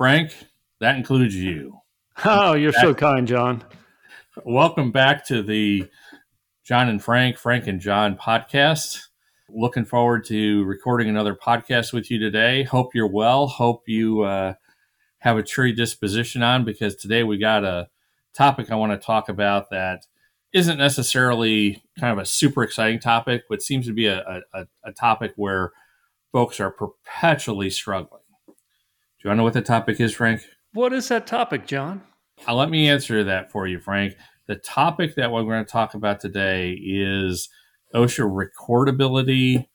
Frank, that includes you. Oh, you're so kind, John. Welcome back to the John and Frank, Frank and John podcast. Looking forward to recording another podcast with you today. Hope you're well. Hope you uh, have a tree disposition on because today we got a topic I want to talk about that isn't necessarily kind of a super exciting topic, but seems to be a, a, a topic where folks are perpetually struggling. Do you want to know what the topic is, Frank? What is that topic, John? Uh, let me answer that for you, Frank. The topic that we're going to talk about today is OSHA recordability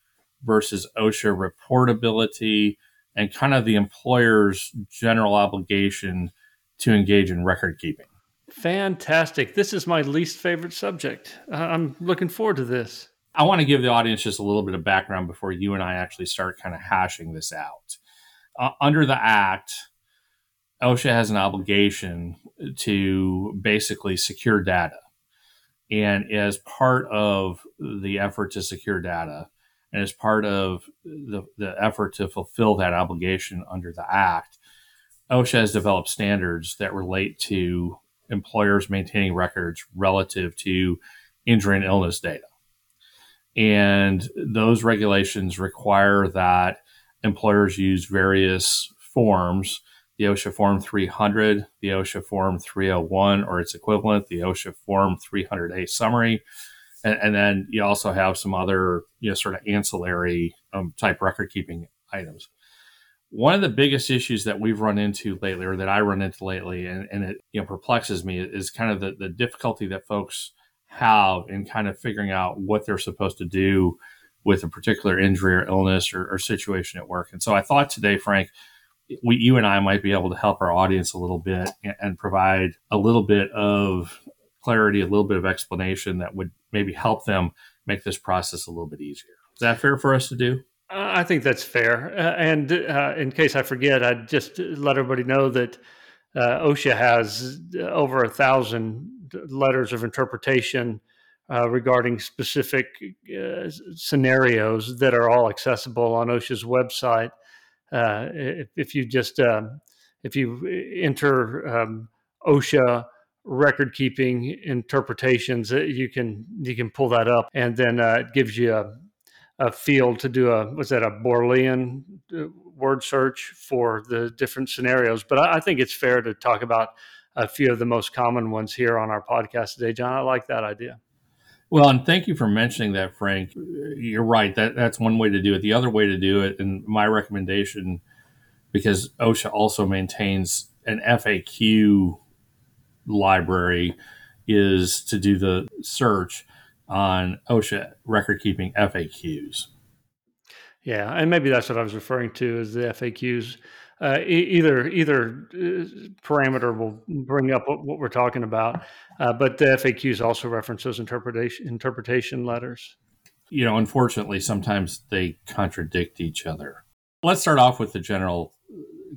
versus OSHA reportability and kind of the employer's general obligation to engage in record keeping. Fantastic. This is my least favorite subject. I'm looking forward to this. I want to give the audience just a little bit of background before you and I actually start kind of hashing this out. Uh, under the Act, OSHA has an obligation to basically secure data. And as part of the effort to secure data, and as part of the, the effort to fulfill that obligation under the Act, OSHA has developed standards that relate to employers maintaining records relative to injury and illness data. And those regulations require that employers use various forms the OSHA Form 300, the OSHA Form 301 or its equivalent, the OSHA Form 300A summary, and, and, then you also have some other you know sort of ancillary um, type record keeping items. One of the biggest issues that we've run into lately, or that I run into lately, and, and it you know perplexes me, is kind of the, the difficulty that folks have in kind of figuring out what they're supposed to do with a particular injury or illness or, or situation at work. And so I thought today, Frank, we, you and I might be able to help our audience a little bit and, and provide a little bit of clarity, a little bit of explanation that would maybe help them make this process a little bit easier. Is that fair for us to do? I think that's fair. Uh, and uh, in case I forget, I'd just let everybody know that uh, OSHA has over a thousand letters of interpretation uh, regarding specific uh, scenarios that are all accessible on OSHA's website. if, if, you just um, if you enter um, OSHA record keeping interpretations you can you can pull that up and then uh, it gives you a, a field to do a was that a Boolean uh, word search for the different scenarios. But I, I, think it's fair to talk about a few of the most common ones here on our podcast today john. I like that idea well and thank you for mentioning that frank you're right that that's one way to do it the other way to do it and my recommendation because osha also maintains an faq library is to do the search on OSHA record keeping FAQs. Yeah, and maybe that's what I was referring to as the FAQs. Uh, either either uh, parameter will bring up what, what we're talking about, uh, but the FAQs also reference those interpretation interpretation letters. You know, unfortunately, sometimes they contradict each other. Let's start off with the general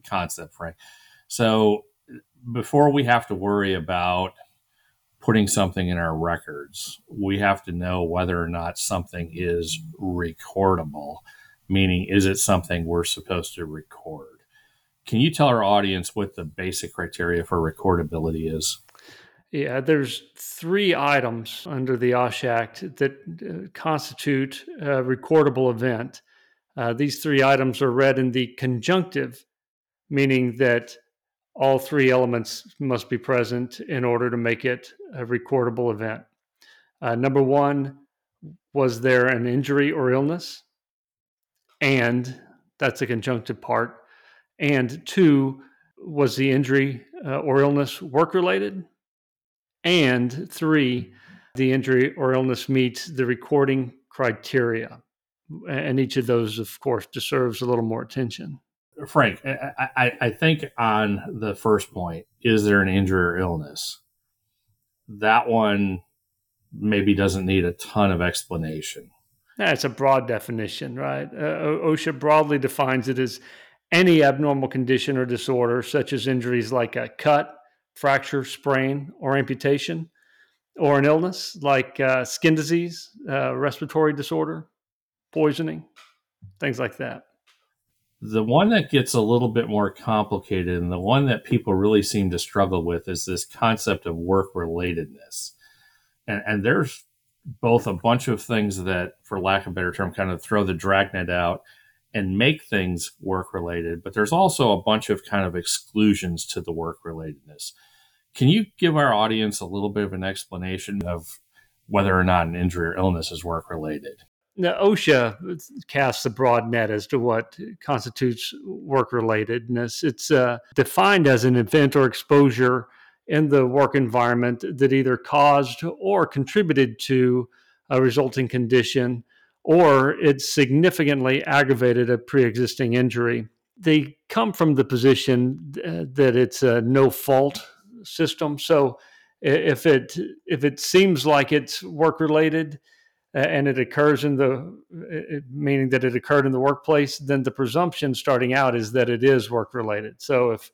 concept, Frank. So, before we have to worry about putting something in our records, we have to know whether or not something is recordable, meaning, is it something we're supposed to record? Can you tell our audience what the basic criteria for recordability is? Yeah, there's three items under the OSH Act that uh, constitute a recordable event. Uh, these three items are read in the conjunctive, meaning that all three elements must be present in order to make it a recordable event. Uh, number one, was there an injury or illness? And that's a conjunctive part. And two, was the injury uh, or illness work related? And three, the injury or illness meets the recording criteria. And each of those, of course, deserves a little more attention Frank, I, I, I think on the first point, is there an injury or illness? That one maybe doesn't need a ton of explanation. That's a broad definition, right? Uh, OSHA broadly defines it as any abnormal condition or disorder, such as injuries like a cut, fracture, sprain, or amputation, or an illness like uh, skin disease, uh, respiratory disorder, poisoning, things like that. The one that gets a little bit more complicated and the one that people really seem to struggle with is this concept of work relatedness. And, and there's both a bunch of things that, for lack of a better term, kind of throw the dragnet out and make things work related, but there's also a bunch of kind of exclusions to the work relatedness. Can you give our audience a little bit of an explanation of whether or not an injury or illness is work related? Now, OSHA casts a broad net as to what constitutes work relatedness. It's uh, defined as an event or exposure in the work environment that either caused or contributed to a resulting condition, or it significantly aggravated a pre existing injury. They come from the position uh, that it's a no fault system. So if it if it seems like it's work related, and it occurs in the meaning that it occurred in the workplace, then the presumption starting out is that it is work related. So if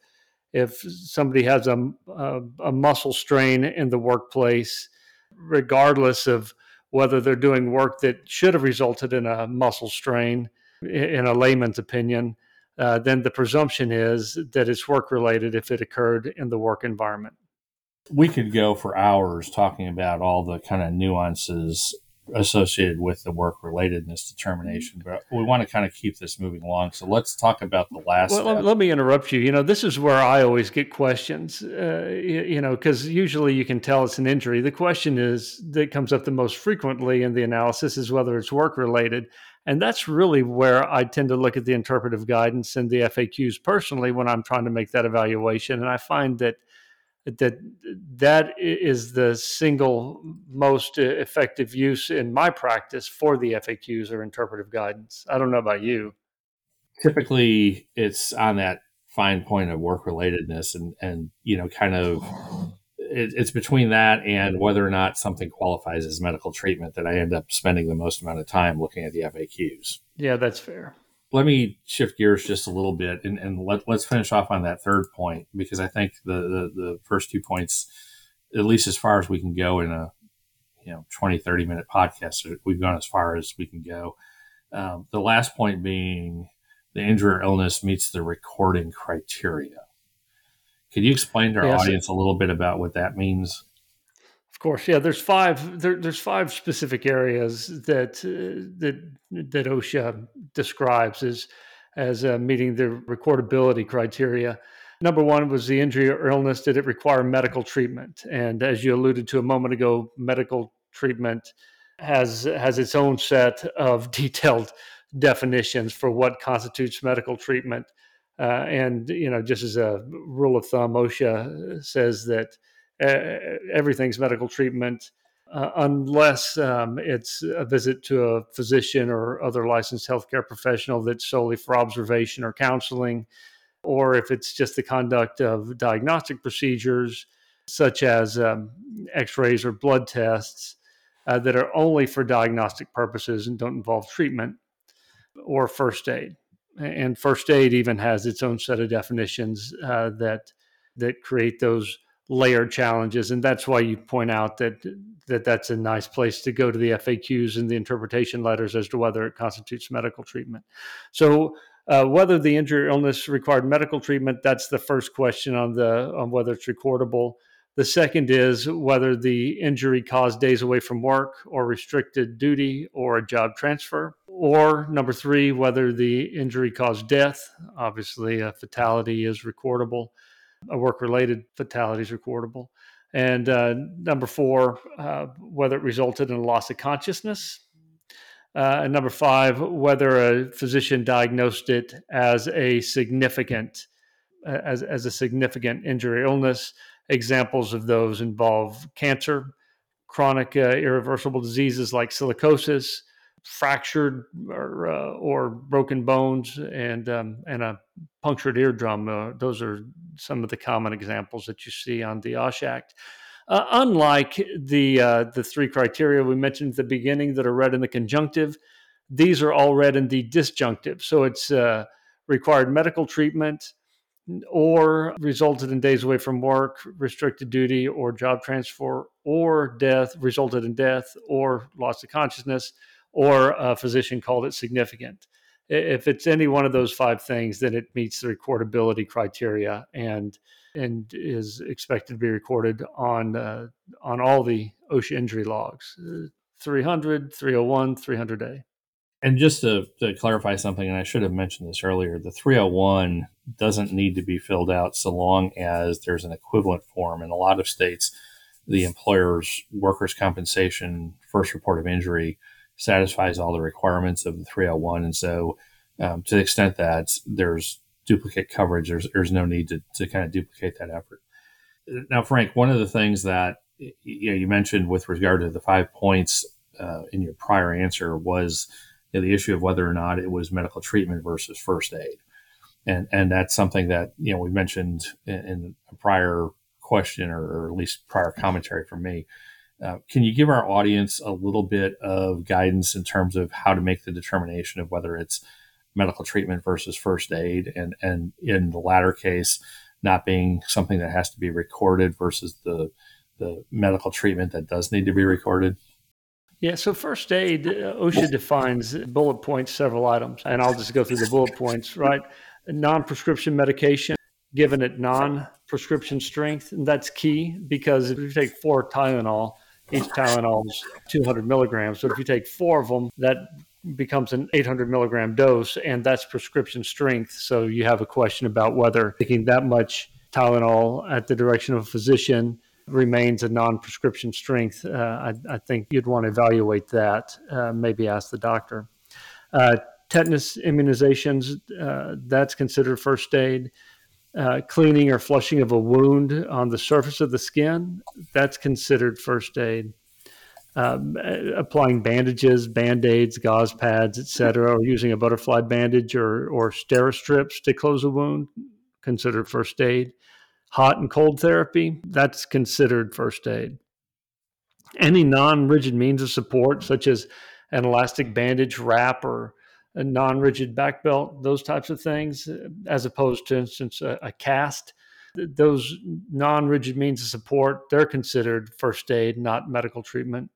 if somebody has a, a, a muscle strain in the workplace, regardless of whether they're doing work that should have resulted in a muscle strain, in a layman's opinion, uh, then the presumption is that it's work related if it occurred in the work environment. We could go for hours talking about all the kind of nuances associated with the work relatedness determination. But we want to kind of keep this moving along. So let's talk about the last. Well, let, me interrupt you. You know, this is where I always get questions, uh, you, you, know, because usually you can tell it's an injury. The question is that comes up the most frequently in the analysis is whether it's work related. And that's really where I tend to look at the interpretive guidance and the FAQs personally when I'm trying to make that evaluation. And I find that that that is the single most effective use in my practice for the FAQs or interpretive guidance. I don't know about you. Typically, it's on that fine point of work relatedness, and and you know, kind of it, it's between that and whether or not something qualifies as medical treatment that I end up spending the most amount of time looking at the FAQs. Yeah, that's fair let me shift gears just a little bit and, and let, let's finish off on that third point because I think the, the, the, first two points, at least as far as we can go in a you know 20, 30 minute podcast, we've gone as far as we can go. Um, the last point being the injury or illness meets the recording criteria. Could you explain to our yes. audience a little bit about what that means? Course, yeah. There's five. There, there's five specific areas that uh, that that OSHA describes as as uh, meeting the recordability criteria. Number one was the injury or illness. Did it require medical treatment? And as you alluded to a moment ago, medical treatment has has its own set of detailed definitions for what constitutes medical treatment. Uh, and you know, just as a rule of thumb, OSHA says that everything's medical treatment. Uh, unless um, it's a visit to a physician or other licensed healthcare professional that's solely for observation or counseling, or if it's just the conduct of diagnostic procedures such as um, x rays or blood tests uh, that are only for diagnostic purposes and don't involve treatment, or first aid. And first aid even has its own set of definitions uh, that that create those layered challenges and that's why you point out that that that's a nice place to go to the FAQs and the interpretation letters as to whether it constitutes medical treatment. So uh, whether the injury or illness required medical treatment that's the first question on the on whether it's recordable. The second is whether the injury caused days away from work or restricted duty or a job transfer. Or number three whether the injury caused death. Obviously a fatality is recordable work related fatality is recordable. And uh, number four, uh, whether it resulted in a loss of consciousness. Uh, and number five, whether a physician diagnosed it as a significant as, as a significant injury illness. Examples of those involve cancer, chronic uh, irreversible diseases like silicosis, fractured or, uh, or broken bones and um, and a punctured eardrum. Uh, those are some of the common examples that you see on the OSH Act. Uh, unlike the uh, the three criteria we mentioned at the beginning that are read in the conjunctive, these are all read in the disjunctive. So it's uh, required medical treatment or resulted in days away from work, restricted duty, or job transfer, or death, resulted in death, or loss of consciousness, or a physician called it significant. If it's any one of those five things, then it meets the recordability criteria and and is expected to be recorded on uh, on all the OSHA injury logs, uh, 300, 301, 300A. And just to, to clarify something, and I should have mentioned this earlier, the 301 doesn't need to be filled out so long as there's an equivalent form. In a lot of states, the employer's workers' compensation first report of injury satisfies all the requirements of the 301. And so, um, to the extent that there's duplicate coverage, there's, there's no need to, to kind of duplicate that effort. Now, Frank, one of the things that you, know, you mentioned with regard to the five points uh, in your prior answer was you know, the issue of whether or not it was medical treatment versus first aid. And, and that's something that, you know, we mentioned in, in a prior question or, or, at least prior commentary from me. Uh, can you give our audience a little bit of guidance in terms of how to make the determination of whether it's medical treatment versus first aid, and and in the latter case, not being something that has to be recorded versus the the medical treatment that does need to be recorded? Yeah, so first aid, uh, OSHA defines bullet points several items, and I'll just go through the bullet points, right? Non prescription medication given at non prescription strength, and that's key because if you take four Tylenol, each Tylenol is 200 milligrams. So if you take four of them, that becomes an 800 milligram dose, and that's prescription strength. So you have a question about whether taking that much Tylenol at the direction of a physician remains a non prescription strength. Uh, I, I, think you'd want to evaluate that, uh, maybe ask the doctor. Uh, tetanus immunizations, uh, that's considered first aid. Uh, cleaning or flushing of a wound on the surface of the skin, that's considered first aid. Um, applying bandages, band aids, gauze pads, etc., or using a butterfly bandage or, or Steri-Strips to close a wound, considered first aid. Hot and cold therapy, that's considered first aid. Any non rigid means of support, such as an elastic bandage wrap or a non-rigid back belt, those types of things, as opposed to, instance, a, a cast. Those non-rigid means of support, they're considered first aid, not medical treatment.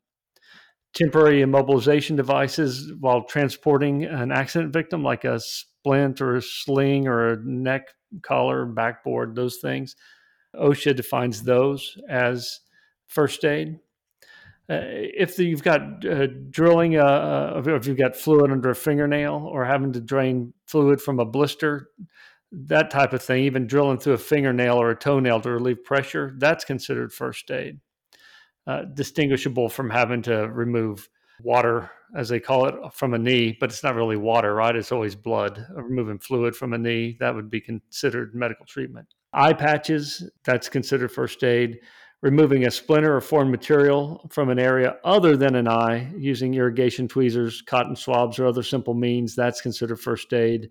Temporary immobilization devices while transporting an accident victim, like a splint or a sling or a neck collar, backboard, those things. OSHA defines those as first aid. Uh, if you've got uh, drilling, uh, uh if you've got fluid under a fingernail or having to drain fluid from a blister, that type of thing, even drilling through a fingernail or a toenail to relieve pressure, that's considered first aid. Distinguishable from having to remove water, as they call it, from a knee, but it's not really water, right? It's always blood. Removing fluid from a knee, that would be considered medical treatment. Eye patches, that's considered first aid removing a splinter or foreign material from an area other than an eye using irrigation tweezers, cotton swabs, or other simple means. That's considered first aid.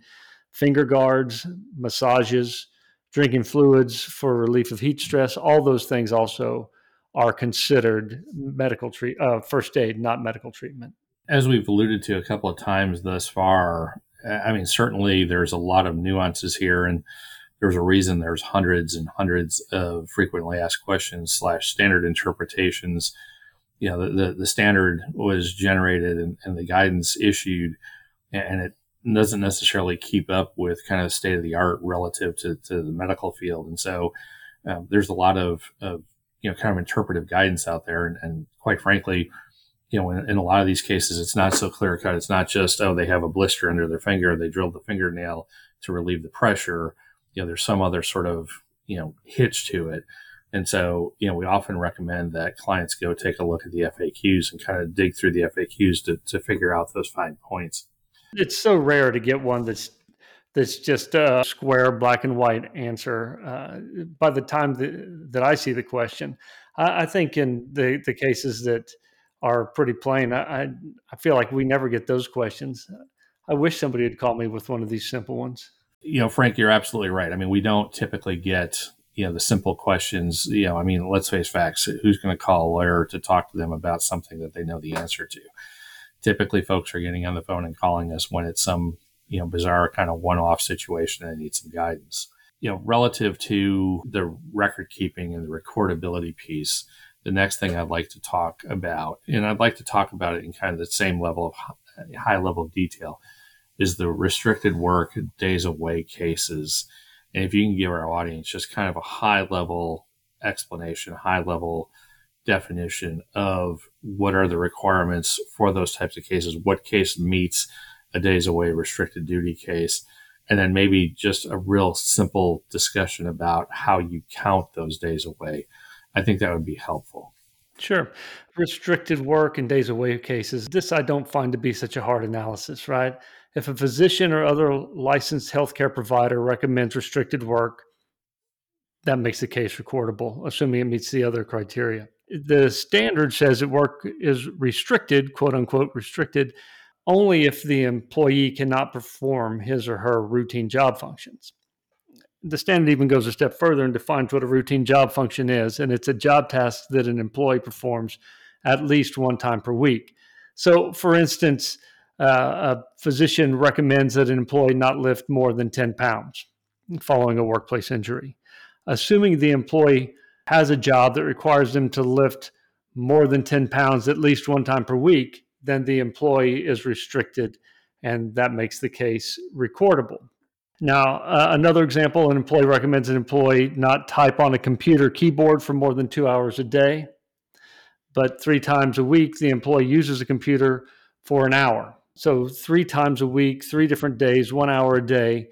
Finger guards, massages, drinking fluids for relief of heat stress, all those things also are considered medical treat uh, first aid, not medical treatment. As we've alluded to a couple of times thus far, I mean, certainly there's a lot of nuances here, and there's a reason there's hundreds and hundreds of frequently asked questions slash standard interpretations. You know, the, the, the standard was generated and, and, the guidance issued, and it doesn't necessarily keep up with kind of state of the art relative to, to the medical field. And so um, there's a lot of, of, you know, kind of interpretive guidance out there. And, and quite frankly, you know, in, in, a lot of these cases, it's not so clear cut. It's not just, oh, they have a blister under their finger, they drilled the fingernail to relieve the pressure you know, there's some other sort of, you know, hitch to it. And so, you know, we often recommend that clients go take a look at the FAQs and kind of dig through the FAQs to, to figure out those fine points. It's so rare to get one that's that's just a square black and white answer. Uh, by the time that, that I see the question, I, I, think in the, the cases that are pretty plain. I, I, I feel like we never get those questions. I wish somebody had called me with one of these simple ones. You know, Frank, you're absolutely right. I mean, we don't typically get you know the simple questions. You know, I mean, let's face facts. Who's going to call a lawyer to talk to them about something that they know the answer to? Typically, folks are getting on the phone and calling us when it's some you know bizarre kind of one-off situation and they need some guidance. You know, relative to the record keeping and the recordability piece, the next thing I'd like to talk about, and I'd like to talk about it in kind of the same level of high level of detail, is the restricted work days away cases. And if you can give our audience just kind of a high level explanation, high level definition of what are the requirements for those types of cases, what case meets a days away restricted duty case, and then maybe just a real simple discussion about how you count those days away. I think that would be helpful. Sure. Restricted work and days away cases. This I don't find to be such a hard analysis, right? If a physician or other licensed healthcare provider recommends restricted work, that makes the case recordable, assuming it meets the other criteria. The standard says that work is restricted, quote unquote, restricted, only if the employee cannot perform his or her routine job functions the standard even goes a step further and defines what a routine job function is, and it's a job task that an employee performs at least one time per week. So, for instance, uh, a physician recommends that an employee not lift more than 10 pounds following a workplace injury. Assuming the employee has a job that requires them to lift more than 10 pounds at least one time per week, then the employee is restricted, and that makes the case recordable. Now, uh, another example an employee recommends an employee not type on a computer keyboard for more than two hours a day, but three times a week, the employee uses a computer for an hour. So, three times a week, three different days, one hour a day.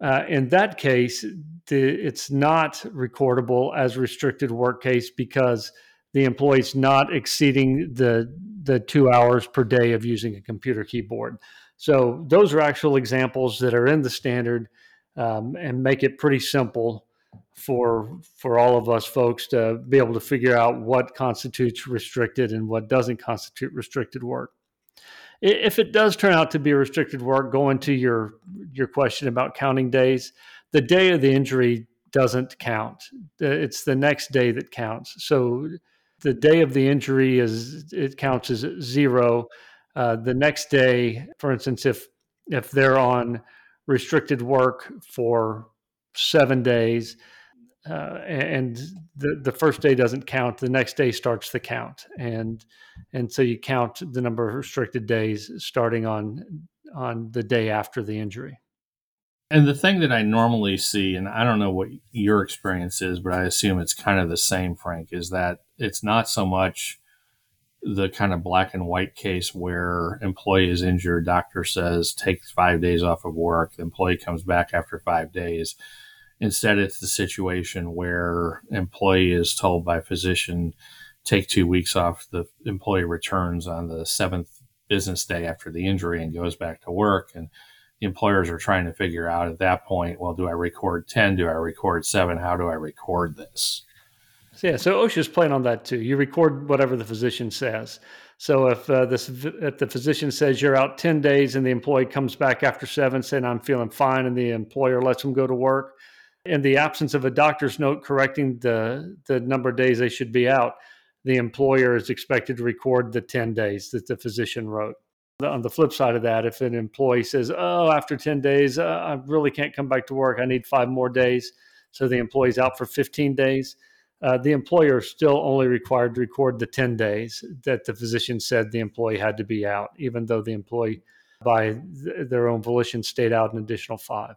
Uh, in that case, the, it's not recordable as restricted work case because the employee's not exceeding the the two hours per day of using a computer keyboard. So those are actual examples that are in the standard um, and make it pretty simple for for all of us folks to be able to figure out what constitutes restricted and what doesn't constitute restricted work. If it does turn out to be restricted work, going to your your question about counting days, the day of the injury doesn't count. It's the next day that counts. So the day of the injury is it counts as zero uh, the next day, for instance, if if they're on restricted work for seven days, uh, and the the first day doesn't count, the next day starts the count, and and so you count the number of restricted days starting on on the day after the injury. And the thing that I normally see, and I don't know what your experience is, but I assume it's kind of the same, Frank, is that it's not so much the kind of black and white case where employee is injured, doctor says take five days off of work, the employee comes back after five days. Instead, it's the situation where employee is told by physician take two weeks off. The employee returns on the seventh business day after the injury and goes back to work. And the employers are trying to figure out at that point, well, do I record 10? Do I record seven? How do I record this? Yeah, so OSHA's playing on that too. You record whatever the physician says. So if uh, this if the physician says you're out ten days and the employee comes back after seven saying I'm feeling fine and the employer lets them go to work, in the absence of a doctor's note correcting the the number of days they should be out, the employer is expected to record the ten days that the physician wrote. On the flip side of that, if an employee says, "Oh, after ten days, uh, I really can't come back to work. I need five more days," so the employee's out for fifteen days uh, the employer is still only required to record the 10 days that the physician said the employee had to be out, even though the employee, by th- their own volition, stayed out an additional five.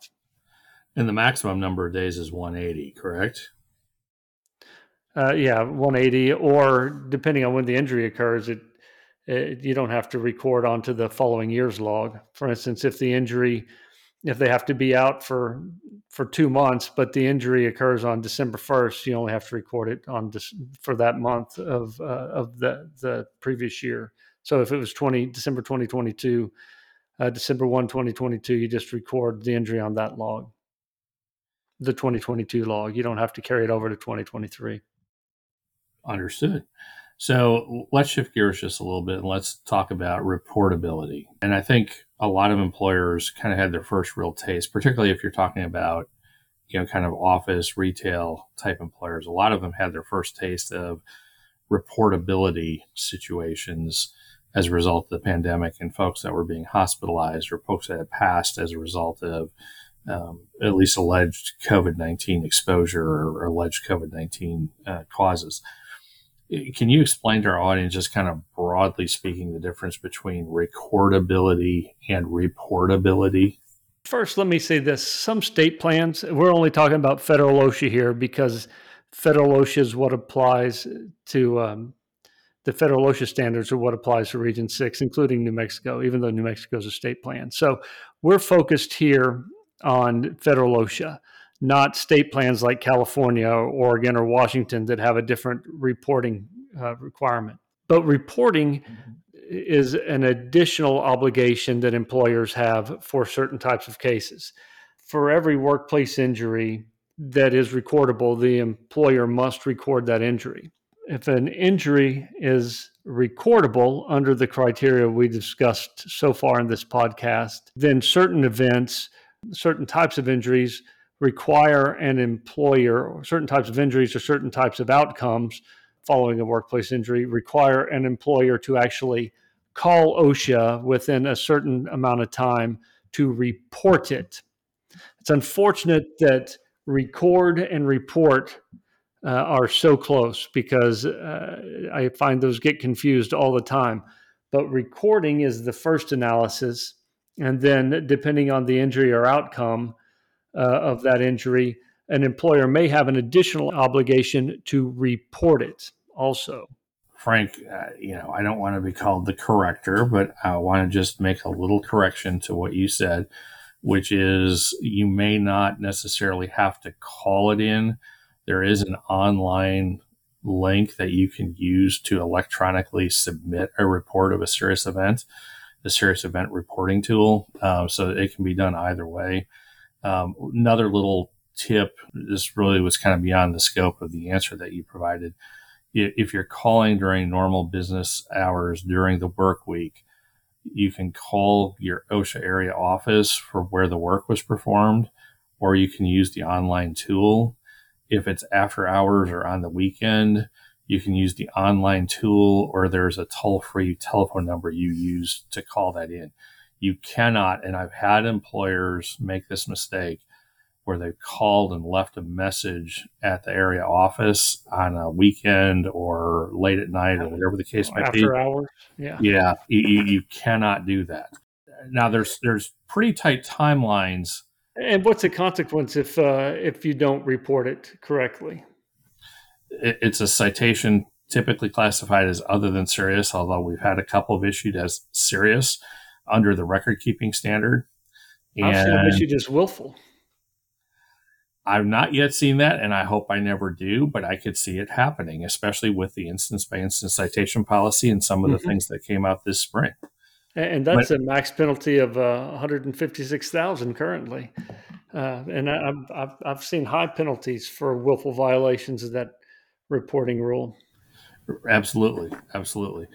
And the maximum number of days is 180, correct? Uh, yeah, 180, or depending on when the injury occurs, it, it, you don't have to record onto the following year's log. For instance, if the injury if they have to be out for for two months, but the injury occurs on December first, you only have to record it on for that month of uh, of the the previous year. So if it was twenty December twenty twenty two, uh, December one 2022, you just record the injury on that log, the twenty twenty two log. You don't have to carry it over to twenty twenty three. Understood. So let's shift gears just a little bit and let's talk about reportability. And I think a lot of employers kind of had their first real taste, particularly if you're talking about, you know, kind of office retail type employers. A lot of them had their first taste of reportability situations as a result of the pandemic and folks that were being hospitalized or folks that had passed as a result of um, at least alleged COVID 19 exposure or, alleged COVID 19 uh, causes. Can you explain to our audience, just kind of broadly speaking, the difference between recordability and reportability? First, let me say this some state plans, we're only talking about federal OSHA here because federal OSHA is what applies to um, the federal OSHA standards are what applies to Region 6, including New Mexico, even though New Mexico is a state plan. So we're focused here on federal OSHA not state plans like California or Oregon or Washington that have a different reporting uh, requirement. But reporting mm-hmm. is an additional obligation that employers have for certain types of cases. For every workplace injury that is recordable, the employer must record that injury. If an injury is recordable under the criteria we discussed so far in this podcast, then certain events, certain types of injuries require an employer, or certain types of injuries or certain types of outcomes following a workplace injury, require an employer to actually call OSHA within a certain amount of time to report it. It's unfortunate that record and report uh, are so close because uh, I find those get confused all the time. But recording is the first analysis. And then, depending on the injury or outcome, uh, of that injury, an employer may have an additional obligation to report it also. Frank, uh, you know, I don't want to be called the corrector, but I want to just make a little correction to what you said, which is you may not necessarily have to call it in. There is an online link that you can use to electronically submit a report of a serious event, the serious event reporting tool. Um, so it can be done either way. Um, another little tip this really was kind of beyond the scope of the answer that you provided. If you're calling during normal business hours during the work week, you can call your OSHA area office for where the work was performed, or you can use the online tool. If it's after hours or on the weekend, you can use the online tool, or there's a toll free telephone number you use to call that in you cannot, and I've had employers make this mistake where they've called and left a message at the area office on a weekend or late at night or whatever the case might After be. After hours, yeah, yeah, you, you cannot do that. Now there's there's pretty tight timelines. And what's the consequence if uh, if you don't report it correctly? It, it's a citation typically classified as other than serious, although we've had a couple of issued as serious under the record keeping standard. And I've seen issued as willful. I've not yet seen that, and I hope I never do, but I could see it happening, especially with the instance by instance citation policy and some of the mm-hmm. things that came out this spring. And that's but, a max penalty of uh, 156,000 currently. Uh, and I, have I've seen high penalties for willful violations of that reporting rule. Absolutely, absolutely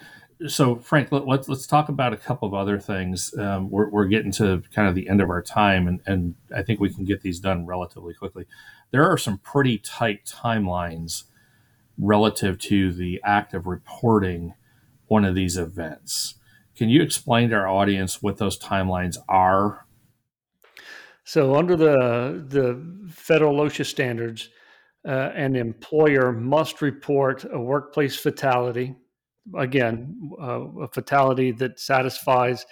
so Frank, let, us let's, let's talk about a couple of other things. Um, we're, we're getting to kind of the end of our time, and, and I think we can get these done relatively quickly. There are some pretty tight timelines relative to the act of reporting one of these events. Can you explain to our audience what those timelines are? So, under the the federal OSHA standards, uh, an employer must report a workplace fatality again, uh, a fatality that satisfies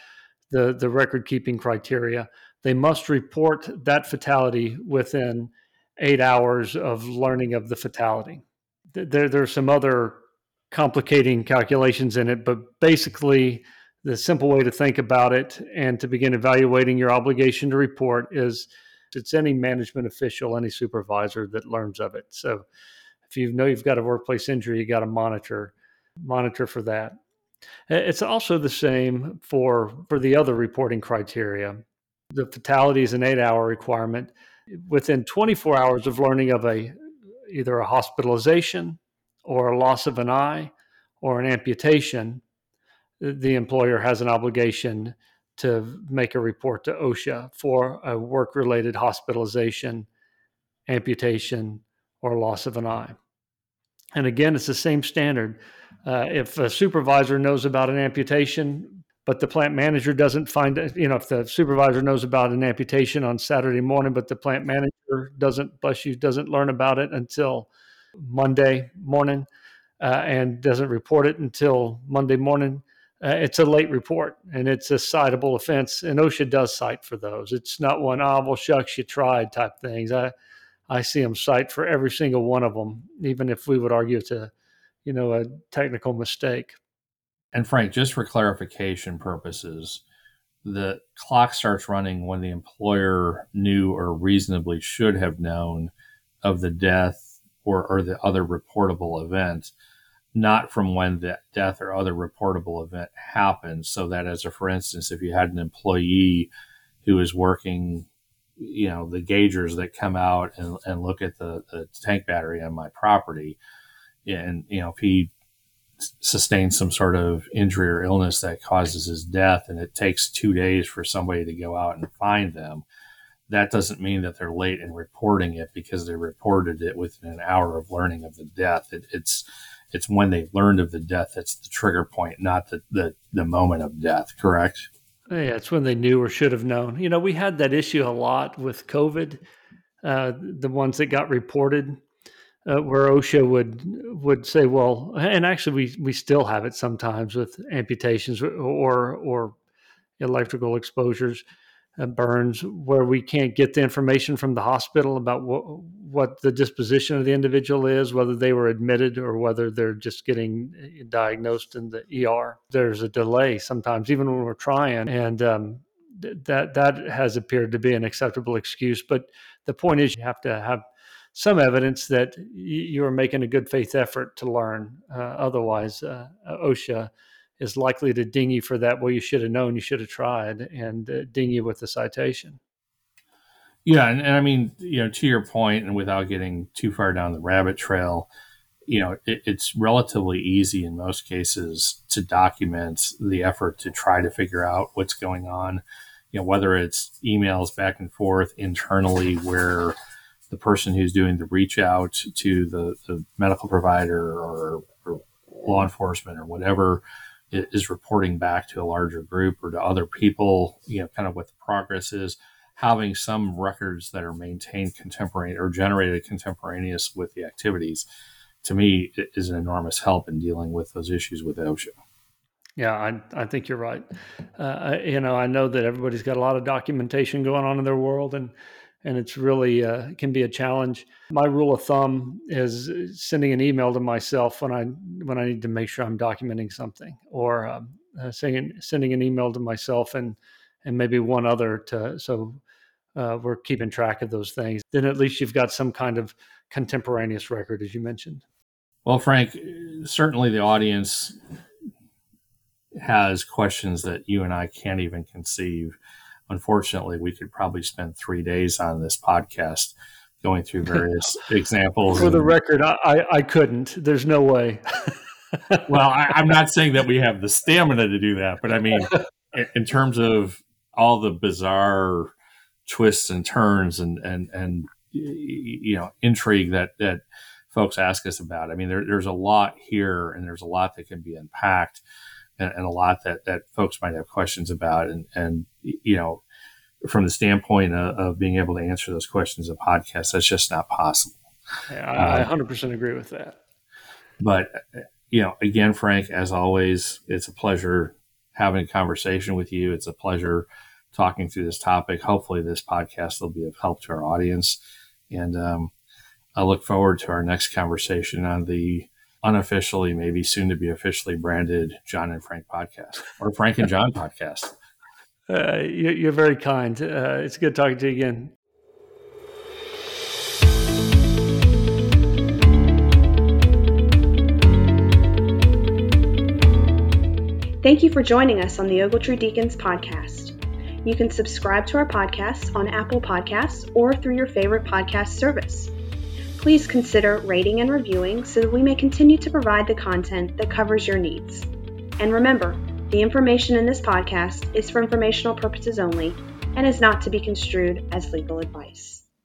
the, the record keeping criteria, they must report that fatality within eight hours of learning of the fatality. There, there are some other complicating calculations in it, but basically, the simple way to think about it and to begin evaluating your obligation to report is it's any management official, any supervisor that learns of it. So if you know you've got a workplace injury, you got to monitor monitor for that. It's also the same for for the other reporting criteria. The fatality is an eight hour requirement. Within 24 hours of learning of a either a hospitalization or a loss of an eye or an amputation, the employer has an obligation to make a report to OSHA for a work related hospitalization, amputation, or loss of an eye. And again, it's the same standard. Uh, if a supervisor knows about an amputation, but the plant manager doesn't find you know, if the supervisor knows about an amputation on Saturday morning, but the plant manager doesn't, bless you, doesn't learn about it until Monday morning uh, and doesn't report it until Monday morning, uh, it's a late report and it's a citable offense. And OSHA does cite for those. It's not one, ah, oh, well, shucks, you tried type things. I, I see them cite for every single one of them, even if we would argue it's a, you know, a technical mistake. And Frank, just for clarification purposes, the clock starts running when the employer knew or reasonably should have known of the death or, or the other reportable event, not from when the death or other reportable event happens. So that, as a for instance, if you had an employee who is working you know the gaugers that come out and, and look at the, the tank battery on my property and you know if he sustains some sort of injury or illness that causes his death and it takes two days for somebody to go out and find them that doesn't mean that they're late in reporting it because they reported it within an hour of learning of the death it, it's it's when they learned of the death that's the trigger point not the, the the moment of death correct yeah, it's when they knew or should have known. You know, we had that issue a lot with COVID. Uh, the ones that got reported, uh, where OSHA would would say, well, and actually we we still have it sometimes with amputations or or electrical exposures burns where we can't get the information from the hospital about what, what the disposition of the individual is, whether they were admitted or whether they're just getting uh, diagnosed in the ER. There's a delay sometimes, even when we're trying, and um, th- that that has appeared to be an acceptable excuse. But the point is, you have to have some evidence that you are making a good faith effort to learn. Uh, otherwise, uh, OSHA is likely to ding you for that. Well, you should have known, you should have tried, and uh, ding you with the citation. Yeah, and, and, I mean, you know, to your point, and without getting too far down the rabbit trail, you know, it, it's relatively easy in most cases to document the effort to try to figure out what's going on. You know, whether it's emails back and forth internally where the person who's doing the reach out to the, the medical provider or, or law enforcement or whatever is reporting back to a larger group or to other people, you know, kind of what the progress is, having some records that are maintained contemporaneous or generated contemporaneous with the activities, to me, is an enormous help in dealing with those issues with OSHA. Yeah, I, I think you're right. Uh, you know, I know that everybody's got a lot of documentation going on in their world, and and it's really uh, can be a challenge. My rule of thumb is sending an email to myself when I when I need to make sure I'm documenting something, or um, uh, sending sending an email to myself and and maybe one other to so uh, we're keeping track of those things. Then at least you've got some kind of contemporaneous record, as you mentioned. Well, Frank, certainly the audience has questions that you and I can't even conceive unfortunately, we could probably spend three days on this podcast going through various examples. For the record, I, I couldn't. There's no way. well, I, am not saying that we have the stamina to do that, but I mean, in terms of all the bizarre twists and turns and and and you know intrigue that that folks ask us about. I mean, there, there's a lot here, and there's a lot that can be unpacked and, and, a lot that, that folks might have questions about. And, and you know, from the standpoint of, of being able to answer those questions in podcast, that's just not possible. Yeah, I, uh, 100% agree with that. But, you know, again, Frank, as always, it's a pleasure having a conversation with you. It's a pleasure talking through this topic. Hopefully, this podcast will be of help to our audience. And um, I look forward to our next conversation on the unofficially, maybe soon to be officially branded John and Frank podcast or Frank and John podcast. Uh, you, are very kind. Uh, it's good talking to you again. Thank you for joining us on the Ogletree Deakins podcast. You can subscribe to our podcast on Apple Podcasts or through your favorite podcast service Please consider rating and reviewing so that we may continue to provide the content that covers your needs. And remember, the information in this podcast is for informational purposes only and is not to be construed as legal advice.